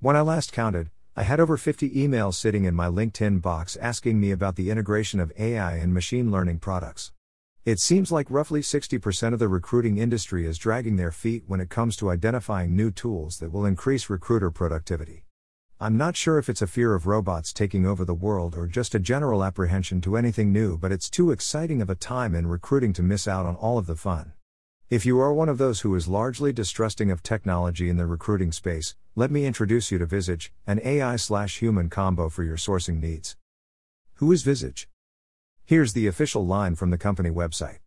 When I last counted, I had over 50 emails sitting in my LinkedIn box asking me about the integration of AI and machine learning products. It seems like roughly 60% of the recruiting industry is dragging their feet when it comes to identifying new tools that will increase recruiter productivity. I'm not sure if it's a fear of robots taking over the world or just a general apprehension to anything new, but it's too exciting of a time in recruiting to miss out on all of the fun. If you are one of those who is largely distrusting of technology in the recruiting space, let me introduce you to Visage, an AI slash human combo for your sourcing needs. Who is Visage? Here's the official line from the company website.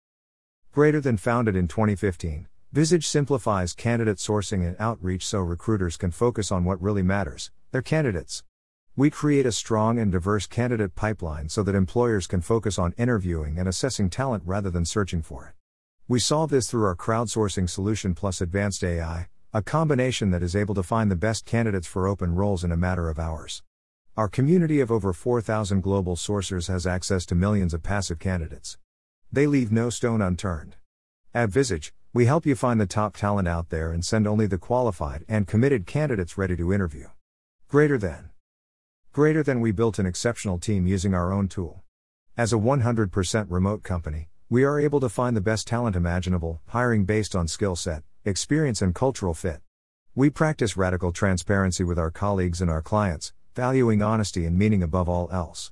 Greater than founded in 2015, Visage simplifies candidate sourcing and outreach so recruiters can focus on what really matters their candidates. We create a strong and diverse candidate pipeline so that employers can focus on interviewing and assessing talent rather than searching for it. We solve this through our crowdsourcing solution plus advanced AI, a combination that is able to find the best candidates for open roles in a matter of hours. Our community of over 4,000 global sourcers has access to millions of passive candidates. They leave no stone unturned. At Visage, we help you find the top talent out there and send only the qualified and committed candidates ready to interview. Greater than. Greater than we built an exceptional team using our own tool. As a 100% remote company, we are able to find the best talent imaginable, hiring based on skill set, experience, and cultural fit. We practice radical transparency with our colleagues and our clients, valuing honesty and meaning above all else.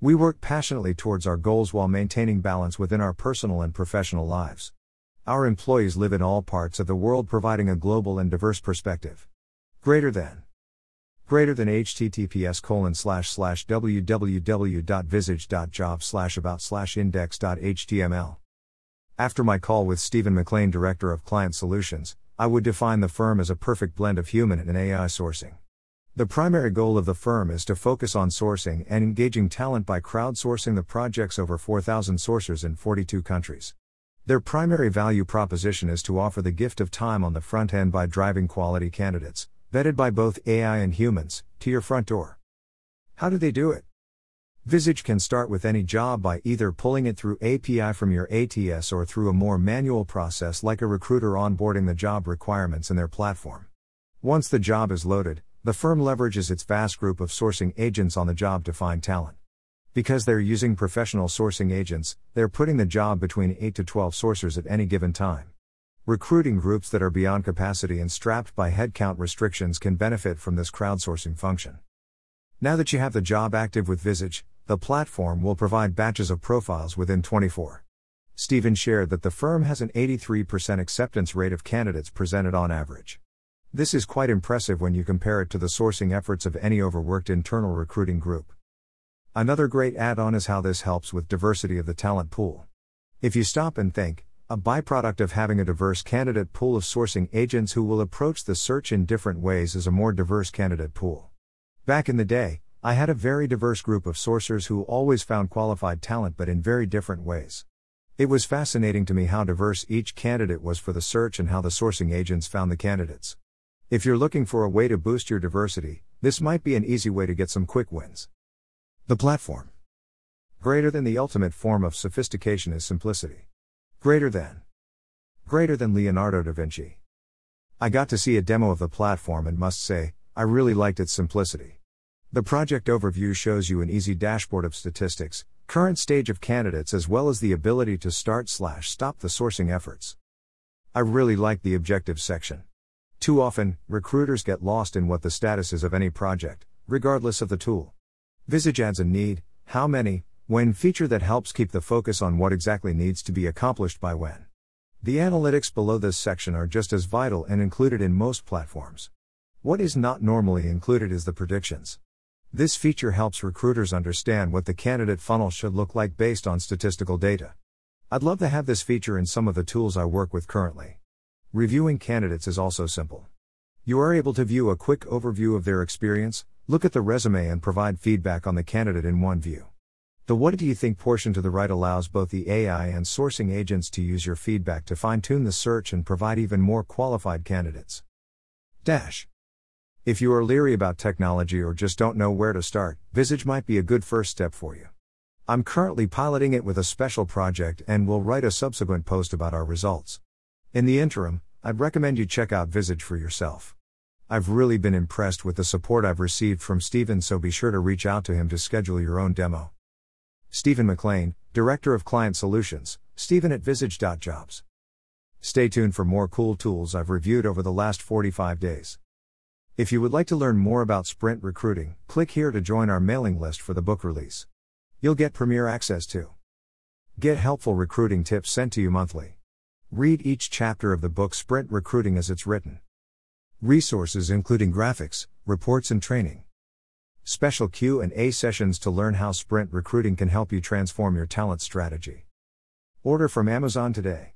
We work passionately towards our goals while maintaining balance within our personal and professional lives. Our employees live in all parts of the world, providing a global and diverse perspective. Greater than greater than https colon slash slash www.visage.job slash about slash index.html. After my call with Stephen McLean, Director of Client Solutions, I would define the firm as a perfect blend of human and AI sourcing. The primary goal of the firm is to focus on sourcing and engaging talent by crowdsourcing the project's over 4,000 sourcers in 42 countries. Their primary value proposition is to offer the gift of time on the front end by driving quality candidates, vetted by both AI and humans, to your front door. How do they do it? Visage can start with any job by either pulling it through API from your ATS or through a more manual process like a recruiter onboarding the job requirements in their platform. Once the job is loaded, the firm leverages its vast group of sourcing agents on the job to find talent. Because they're using professional sourcing agents, they're putting the job between 8 to 12 sourcers at any given time. Recruiting groups that are beyond capacity and strapped by headcount restrictions can benefit from this crowdsourcing function. Now that you have the job active with Visage, the platform will provide batches of profiles within 24. Stephen shared that the firm has an 83% acceptance rate of candidates presented on average. This is quite impressive when you compare it to the sourcing efforts of any overworked internal recruiting group. Another great add on is how this helps with diversity of the talent pool. If you stop and think, a byproduct of having a diverse candidate pool of sourcing agents who will approach the search in different ways is a more diverse candidate pool. Back in the day, I had a very diverse group of sourcers who always found qualified talent but in very different ways. It was fascinating to me how diverse each candidate was for the search and how the sourcing agents found the candidates. If you're looking for a way to boost your diversity, this might be an easy way to get some quick wins. The platform. Greater than the ultimate form of sophistication is simplicity. Greater than. Greater than Leonardo da Vinci. I got to see a demo of the platform and must say, I really liked its simplicity. The project overview shows you an easy dashboard of statistics, current stage of candidates as well as the ability to start slash stop the sourcing efforts. I really like the objectives section. Too often, recruiters get lost in what the status is of any project, regardless of the tool. Visage adds a need, how many, when feature that helps keep the focus on what exactly needs to be accomplished by when. The analytics below this section are just as vital and included in most platforms. What is not normally included is the predictions. This feature helps recruiters understand what the candidate funnel should look like based on statistical data. I'd love to have this feature in some of the tools I work with currently. Reviewing candidates is also simple. You are able to view a quick overview of their experience, look at the resume, and provide feedback on the candidate in one view. The What Do You Think portion to the right allows both the AI and sourcing agents to use your feedback to fine tune the search and provide even more qualified candidates. Dash. If you are leery about technology or just don't know where to start, Visage might be a good first step for you. I'm currently piloting it with a special project and will write a subsequent post about our results. In the interim, I'd recommend you check out Visage for yourself. I've really been impressed with the support I've received from Stephen, so be sure to reach out to him to schedule your own demo. Stephen McLean, Director of Client Solutions, Stephen at Visage.jobs. Stay tuned for more cool tools I've reviewed over the last 45 days. If you would like to learn more about Sprint recruiting, click here to join our mailing list for the book release. You'll get premier access to get helpful recruiting tips sent to you monthly. Read each chapter of the book Sprint Recruiting as it's written. Resources including graphics, reports and training. Special Q&A sessions to learn how Sprint Recruiting can help you transform your talent strategy. Order from Amazon today.